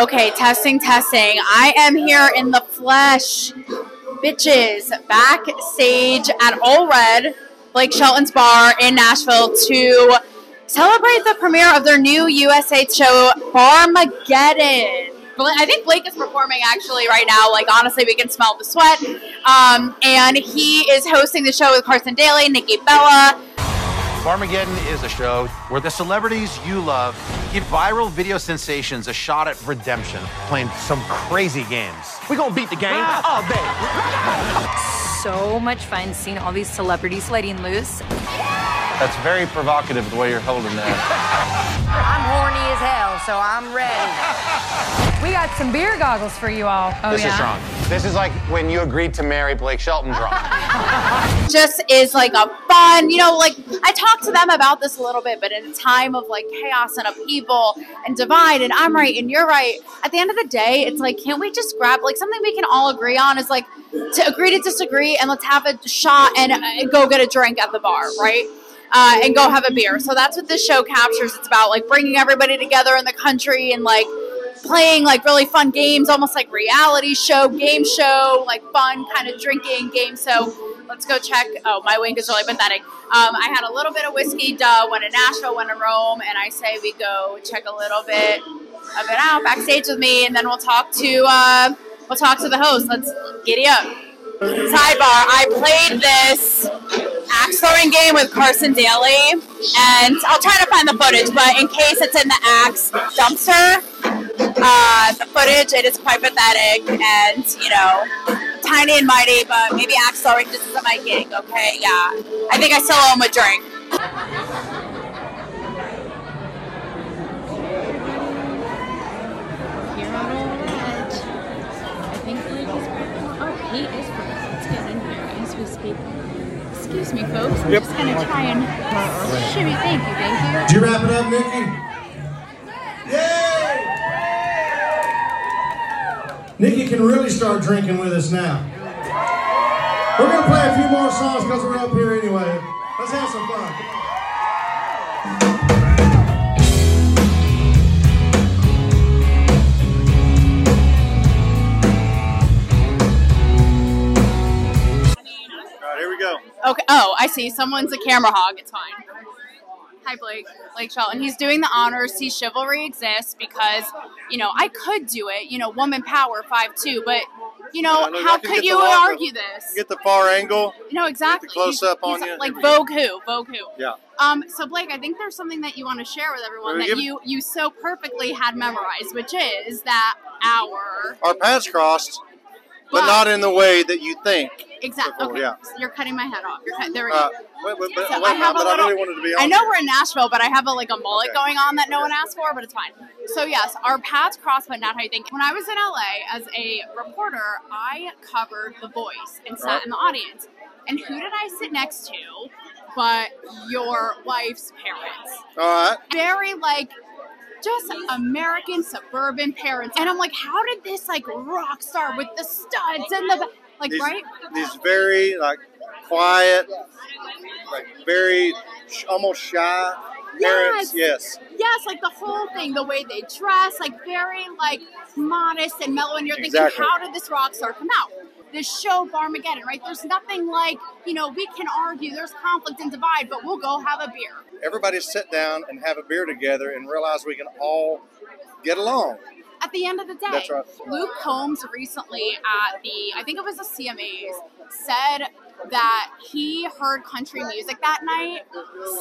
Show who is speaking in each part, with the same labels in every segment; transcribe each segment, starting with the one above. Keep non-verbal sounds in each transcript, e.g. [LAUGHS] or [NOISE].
Speaker 1: Okay, testing, testing. I am here in the flesh. Bitches, backstage at Ole Red, Blake Shelton's bar in Nashville to celebrate the premiere of their new USA show, Barmageddon. I think Blake is performing actually right now. Like, honestly, we can smell the sweat. Um, and he is hosting the show with Carson Daly, Nikki Bella,
Speaker 2: Barmageddon is a show where the celebrities you love give viral video sensations a shot at redemption, playing some crazy games.
Speaker 3: We gonna beat the game ah. all day.
Speaker 4: so much fun seeing all these celebrities letting loose.
Speaker 2: That's very provocative the way you're holding that. [LAUGHS]
Speaker 5: I'm horny as hell, so I'm ready.
Speaker 6: We got some beer goggles for you all. Oh,
Speaker 2: this
Speaker 6: yeah?
Speaker 2: is strong. This is like when you agreed to marry Blake Shelton drunk. [LAUGHS]
Speaker 1: just is like a fun, you know, like I talked to them about this a little bit, but in a time of like chaos and upheaval and divide, and I'm right and you're right, at the end of the day, it's like, can't we just grab like something we can all agree on is like to agree to disagree and let's have a shot and uh, go get a drink at the bar, right? Uh, and go have a beer. So that's what this show captures. It's about like bringing everybody together in the country and like playing like really fun games, almost like reality show, game show, like fun kind of drinking game. So let's go check. Oh, my wink is really pathetic. Um, I had a little bit of whiskey, duh, went to Nashville, went to Rome, and I say we go check a little bit of it out backstage with me, and then we'll talk to uh, we'll talk to the host. Let's giddy up. Sidebar: I played this throwing game with Carson Daly, and I'll try to find the footage. But in case it's in the axe dumpster, uh, the footage it is quite pathetic, and you know, tiny and mighty. But maybe axe throwing just isn't my gig. Okay, yeah, I think I still owe him a drink.
Speaker 7: Here on Old I think Blake is. Oh, he is. Let's get in here as we speak. Excuse me, folks. I'm just gonna try and shimmy. Thank you, thank you.
Speaker 8: Did you wrap it up, Nikki? Yay! Nikki can really start drinking with us now. We're gonna play a few more songs because we're up here anyway. Let's have some fun.
Speaker 1: I see. Someone's a camera hog. It's fine. Hi, Blake. Blake Shelton. He's doing the honors. See, chivalry exists because, you know, I could do it. You know, woman power, five two. But, you know,
Speaker 9: Yeah,
Speaker 1: how could you
Speaker 9: the
Speaker 1: argue this?
Speaker 9: Get the far angle.
Speaker 1: No, exactly.
Speaker 9: close up on you.
Speaker 1: Like. Vogue who? Vogue who?
Speaker 9: Yeah.
Speaker 1: Um. So Blake, I think there's something that you want to share with everyone that you you so perfectly had memorized, which is that our
Speaker 9: Our paths crossed, but
Speaker 1: But-
Speaker 9: not in the way that you think. Exactly.
Speaker 1: Okay,
Speaker 9: yeah.
Speaker 1: you're cutting my head off. You're cut, there we go.
Speaker 9: Uh, wait, wait, but,
Speaker 1: So
Speaker 9: wait,
Speaker 1: I have
Speaker 9: but
Speaker 1: a
Speaker 9: I
Speaker 1: little-
Speaker 9: really wanted to be on.
Speaker 1: I know
Speaker 9: here.
Speaker 1: we're in Nashville, but I have a like a mullet
Speaker 9: Okay.
Speaker 1: going on that no one asked for, but it's fine. So yes, our paths crossed, but not how you think. When I was in LA as a reporter, I covered The Voice and sat
Speaker 9: Right.
Speaker 1: in the audience. And who did I sit next to? But your wife's parents.
Speaker 9: All right.
Speaker 1: Very like just American suburban parents. And I'm like, how did this like rock star with the studs and the like
Speaker 9: These,
Speaker 1: right?
Speaker 9: these very like quiet, like very sh- almost shy parents. Yes.
Speaker 1: Yes, like the whole thing, the way they dress, like very like modest and mellow. And you're thinking, how did this rock star come out? This show, Barmageddon, right? There's nothing like, you know, we can argue, there's conflict and divide, but we'll go have a beer.
Speaker 9: Everybody sit down and have a beer together and realize we can all get along.
Speaker 1: At the end of the day,
Speaker 9: That's right.
Speaker 1: Luke Combs recently at the, I think it was the CMAs, said that he heard country music that night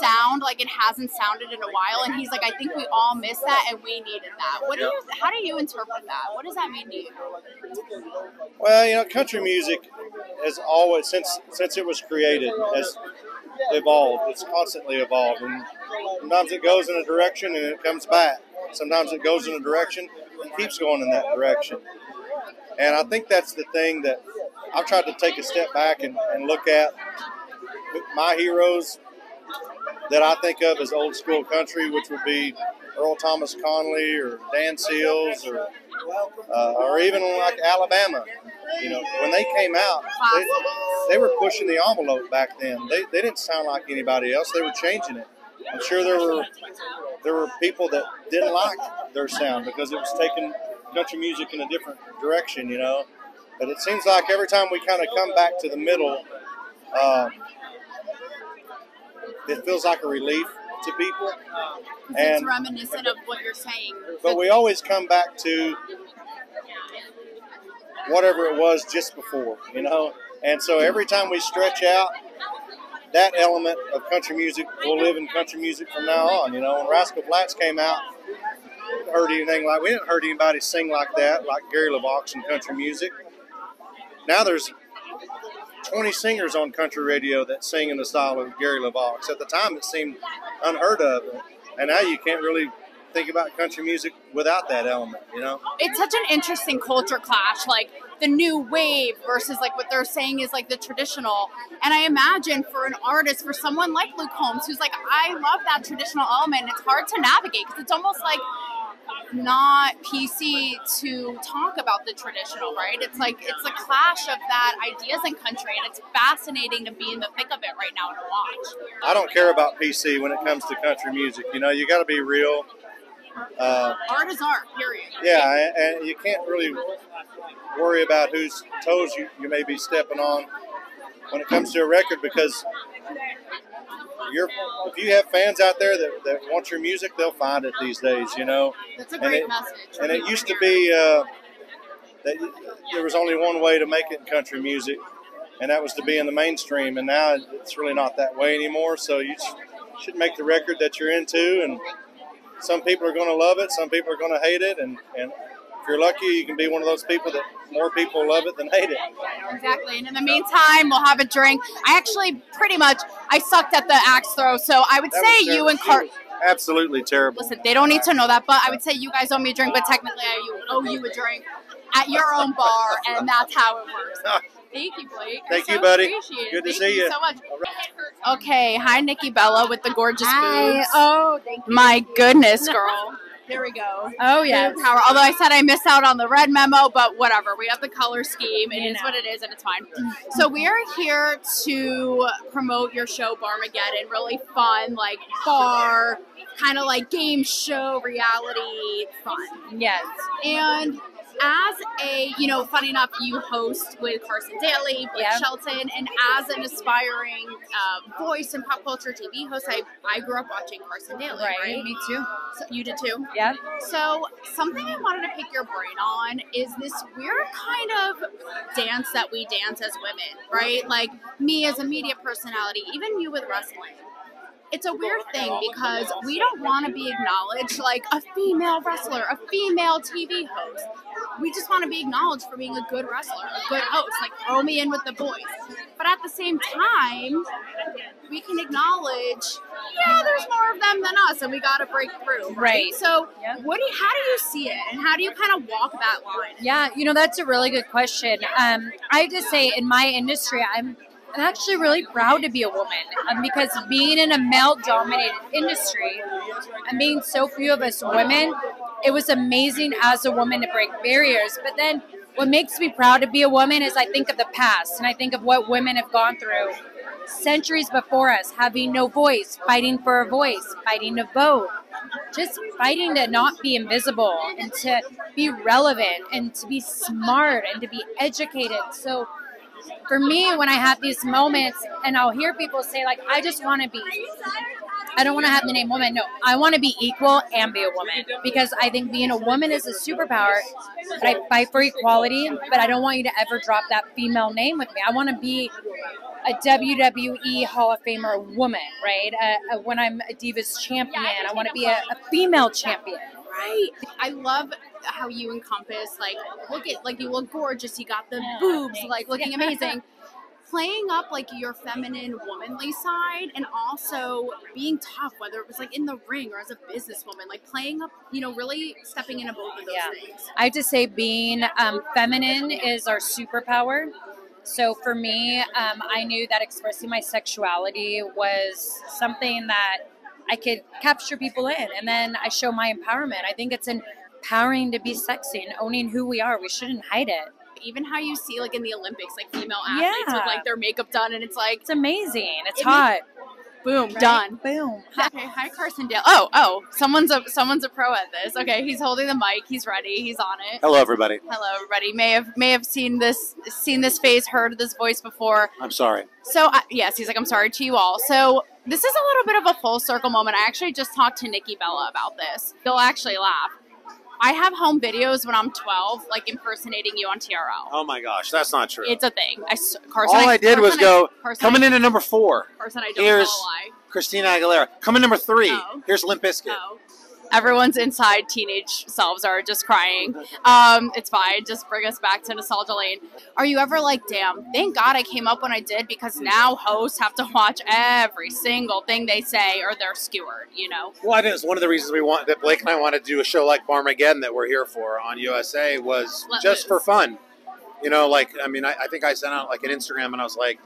Speaker 1: sound like it hasn't sounded in a while, and he's like, I think we all missed that and we needed that. What do you? How do you interpret that? What does that mean to you?
Speaker 9: Well, you know, country music has always since since it was created has evolved. It's constantly evolved, and sometimes it goes in a direction and it comes back. Sometimes it goes in a direction and keeps going in that direction. And I think that's the thing that I've tried to take a step back and, and look at my heroes that I think of as old school country, which would be Earl Thomas Conley or Dan Seals or uh, or even like Alabama. You know, when they came out, they, they were pushing the envelope back then. They, they didn't sound like anybody else. They were changing it. I'm sure there were there were people that didn't like their sound because it was taking country music in a different direction, you know. But it seems like every time we kind of come back to the middle, uh, it feels like a relief to people.
Speaker 1: it's reminiscent of what you're saying.
Speaker 9: but we always come back to whatever it was just before, you know. And so every time we stretch out, that element of country music will live in country music from now on. You know, when Rascal Flatts came out, heard anything like we didn't heard anybody sing like that, like Gary LeVox in country music. Now there's 20 singers on country radio that sing in the style of Gary LeVox. At the time, it seemed unheard of, and now you can't really think about country music without that element. You know.
Speaker 1: it's such an interesting culture clash like the new wave versus like what they're saying is like the traditional and i imagine for an artist for someone like luke combs who's like i love that traditional element it's hard to navigate because it's almost like not pc to talk about the traditional right it's like it's a clash of that ideas in country and it's fascinating to be in the thick of it right now and watch
Speaker 9: I don't care about PC when it comes to country music. You know, you got to be real. Uh,
Speaker 1: art is art period
Speaker 9: yeah, and and you can't really worry about whose toes you, you may be stepping on when it comes to a record because you're if you have fans out there that, that want your music, they'll find it these days. You know,
Speaker 1: that's a
Speaker 9: And it-
Speaker 1: message
Speaker 9: and it used to be uh, that there was only one way to make it in country music, and that was to be in the mainstream. And now it's really not that way anymore. So you should make the record that you're into, and some people are going to love it, some people are going to hate it, and and if you're lucky, you can be one of those people that more people love it than hate it.
Speaker 1: Exactly. And in the meantime, we'll have a drink. I actually pretty much I sucked at the axe throw, so I would
Speaker 9: That
Speaker 1: say you and Car.
Speaker 9: Absolutely terrible.
Speaker 1: Listen, they don't need to know that, but I would say you guys owe me a drink, but technically I owe you a drink at your own bar, and that's how it works. [LAUGHS] Thank you, Blake. I
Speaker 9: Thank you,
Speaker 1: so
Speaker 9: buddy.
Speaker 1: appreciate it.
Speaker 9: Good to
Speaker 1: Thank
Speaker 9: see
Speaker 1: you
Speaker 9: you.
Speaker 1: so much. Okay, hi, Nikki Bella with the gorgeous boobs.
Speaker 7: Oh, thank you.
Speaker 1: My goodness, [LAUGHS] girl. Here we go.
Speaker 7: Oh,
Speaker 1: yeah, Power. Although I said I missed out on the red memo, but whatever. We have the color scheme. It
Speaker 7: You
Speaker 1: is
Speaker 7: know.
Speaker 1: what it is, and it's fine. So we are here to promote your show, Barmageddon. Really fun, like bar, kind of like game show, reality fun.
Speaker 7: Yes.
Speaker 1: And as a, you know, funny enough, you host with Carson Daly, Blake
Speaker 7: Yeah.
Speaker 1: Shelton, and as an aspiring uh, voice and pop culture TV host, I, I grew up watching Carson Daly.
Speaker 7: Right.
Speaker 1: Right.
Speaker 7: Me too.
Speaker 1: So you did too.
Speaker 7: Yeah.
Speaker 1: So something I wanted to pick your brain on is this weird kind of dance that we dance as women, right? Like me as a media personality, even you with wrestling. It's a weird thing because we don't want to be acknowledged like a female wrestler, a female TV host. We just want to be acknowledged for being a good wrestler, a good host. Like throw me in with the boys. But at the same time, we can acknowledge, yeah, there's more of them than us, and we got to break through. Right.
Speaker 7: Right.
Speaker 1: So,
Speaker 7: Yep.
Speaker 1: what do you, how do you see it, and how do you kind of walk that line?
Speaker 7: Yeah, you know that's a really good question. Um, I have to say, in my industry, I'm I'm actually really proud to be a woman um, because being in a male-dominated industry and being so few of us women, it was amazing as a woman to break barriers. But then, what makes me proud to be a woman is I think of the past and I think of what women have gone through centuries before us, having no voice, fighting for a voice, fighting to vote, just fighting to not be invisible and to be relevant and to be smart and to be educated. So for me, when I have these moments and I'll hear people say, like, I just want to be, I don't want to have the name woman. No, I want to be equal and be a woman because I think being a woman is a superpower. But I fight for equality, but I don't want you to ever drop that female name with me. I want to be a WWE Hall of Famer woman, right? Uh, uh, when I'm a Divas champion, I want to be a, a female champion.
Speaker 1: Right. I love how you encompass like look at like you look gorgeous. You got the boobs, like looking amazing. [LAUGHS] Playing up like your feminine, womanly side, and also being tough, whether it was like in the ring or as a businesswoman, like playing up, you know, really stepping into both of those
Speaker 7: Yeah.
Speaker 1: things.
Speaker 7: I have to say, being um, feminine is our superpower. So for me, um, I knew that expressing my sexuality was something that I could capture people in, and then I show my empowerment. I think it's empowering to be sexy and owning who we are. We shouldn't hide it.
Speaker 1: Even how you see like in the Olympics, like female athletes with like their makeup done, and it's like
Speaker 7: It's amazing. It's
Speaker 1: It
Speaker 7: hot.
Speaker 1: Boom,
Speaker 7: Right?
Speaker 1: done.
Speaker 7: Boom.
Speaker 1: Okay, hi Carson Daly. Oh, oh, someone's a someone's a pro at this. Okay, he's holding the mic. He's ready. He's on it.
Speaker 10: Hello, everybody.
Speaker 1: Hello, everybody. May have may have seen this seen this face, heard this voice before.
Speaker 10: I'm sorry.
Speaker 1: So uh, yes, he's like, I'm sorry to you all. So this is a little bit of a full circle moment. I actually just talked to Nikki Bella about this. You'll actually laugh. I have home videos when I'm 12, like impersonating you on TRL.
Speaker 10: Oh my gosh, that's not true.
Speaker 1: It's a thing. I Carson.
Speaker 10: All I did was go coming in at number four.
Speaker 1: Carson, I don't
Speaker 10: Here's. Christina Aguilera. Coming number three.
Speaker 1: Oh.
Speaker 10: Here's Limp Bizkit.
Speaker 1: Oh. Everyone's inside teenage selves are just crying. Um, it's fine. Just bring us back to nostalgia lane. Are you ever like, damn, thank God I came up when I did because now hosts have to watch every single thing they say or they're skewered, you know?
Speaker 10: Well, I think it's one of the reasons we want that Blake and I wanted to do a show like Barmageddon that we're here for on USA was
Speaker 1: Let
Speaker 10: just for fun. You know, like I mean, I, I think I sent out like an Instagram and I was like,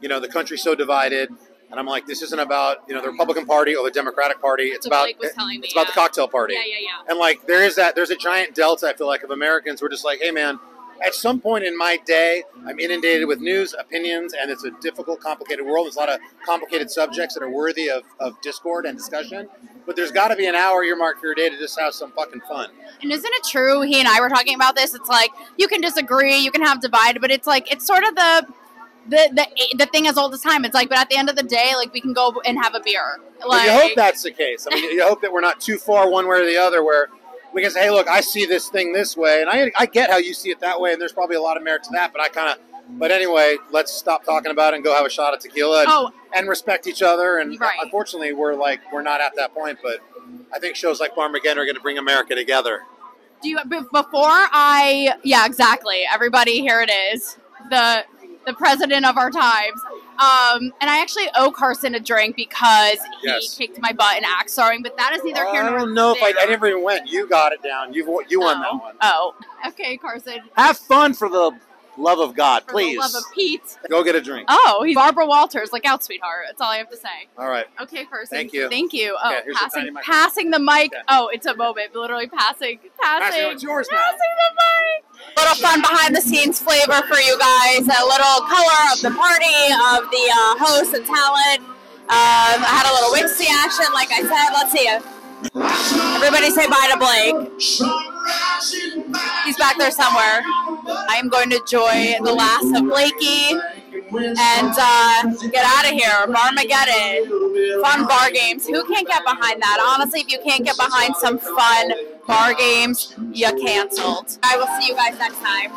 Speaker 10: you know, the country's so divided, and I'm like, this isn't about you know the Republican Party or the Democratic Party. It's about
Speaker 1: me,
Speaker 10: it's about the cocktail party.
Speaker 1: Yeah, yeah, yeah.
Speaker 10: And like there is that there's a giant delta I feel like of Americans who are just like, hey man, at some point in my day, I'm inundated with news, opinions, and it's a difficult, complicated world. There's a lot of complicated subjects that are worthy of, of discord and discussion. But there's got to be an hour earmarked for your day to just have some fucking fun.
Speaker 1: And isn't it true? He and I were talking about this. It's like you can disagree, you can have divided, but it's like it's sort of the the the the thing is all the time. It's like, but at the end of the day, like we can go and have a beer. Like
Speaker 10: you hope that's the case. I mean, you hope that we're not too far one way or the other where we can say, hey, look, I see this thing this way, and I, I get how you see it that way, and there's probably a lot of merit to that, but I kind of. But anyway, let's stop talking about it and go have a shot at tequila and,
Speaker 1: Oh.
Speaker 10: and respect each other. And
Speaker 1: Right.
Speaker 10: unfortunately, we're like we're not at that point. But I think shows like Barmageddon are going to bring America together.
Speaker 1: Do you before I? Yeah, exactly. Everybody, here it is. The the president of our times. Um, and I actually owe Carson a drink because he
Speaker 10: Yes.
Speaker 1: kicked my butt in axe throwing, but that is neither here nor there.
Speaker 10: I don't know if I. I never even went. You got it down. You you won that
Speaker 1: Oh.
Speaker 10: one.
Speaker 1: Oh, okay, Carson.
Speaker 10: Have fun for the love of God,
Speaker 1: For
Speaker 10: please.
Speaker 1: the love of Pete.
Speaker 10: Go get a drink.
Speaker 1: Oh, he's Barbara Walters. Look out, sweetheart. That's all I have to say.
Speaker 10: All right.
Speaker 1: Okay, Carson.
Speaker 10: Thank you.
Speaker 1: Thank you. Oh,
Speaker 10: Okay, here's the
Speaker 1: passing,
Speaker 10: tiny
Speaker 1: passing the mic.
Speaker 10: Okay.
Speaker 1: Oh, it's a moment. Literally passing, passing.
Speaker 10: Passing, it's yours now.
Speaker 1: passing the mic. Little fun behind the scenes flavor for you guys. A little color of the party, of the uh, host and talent. Um, I had a little Wixie action, like I said. Let's see it. Everybody say bye to Blake. He's back there somewhere. I am going to enjoy the last of Blakey and uh, get out of here. Barmageddon. Fun bar games. Who can't get behind that? Honestly, if you can't get behind some fun bar games, you canceled. I will see you guys next time.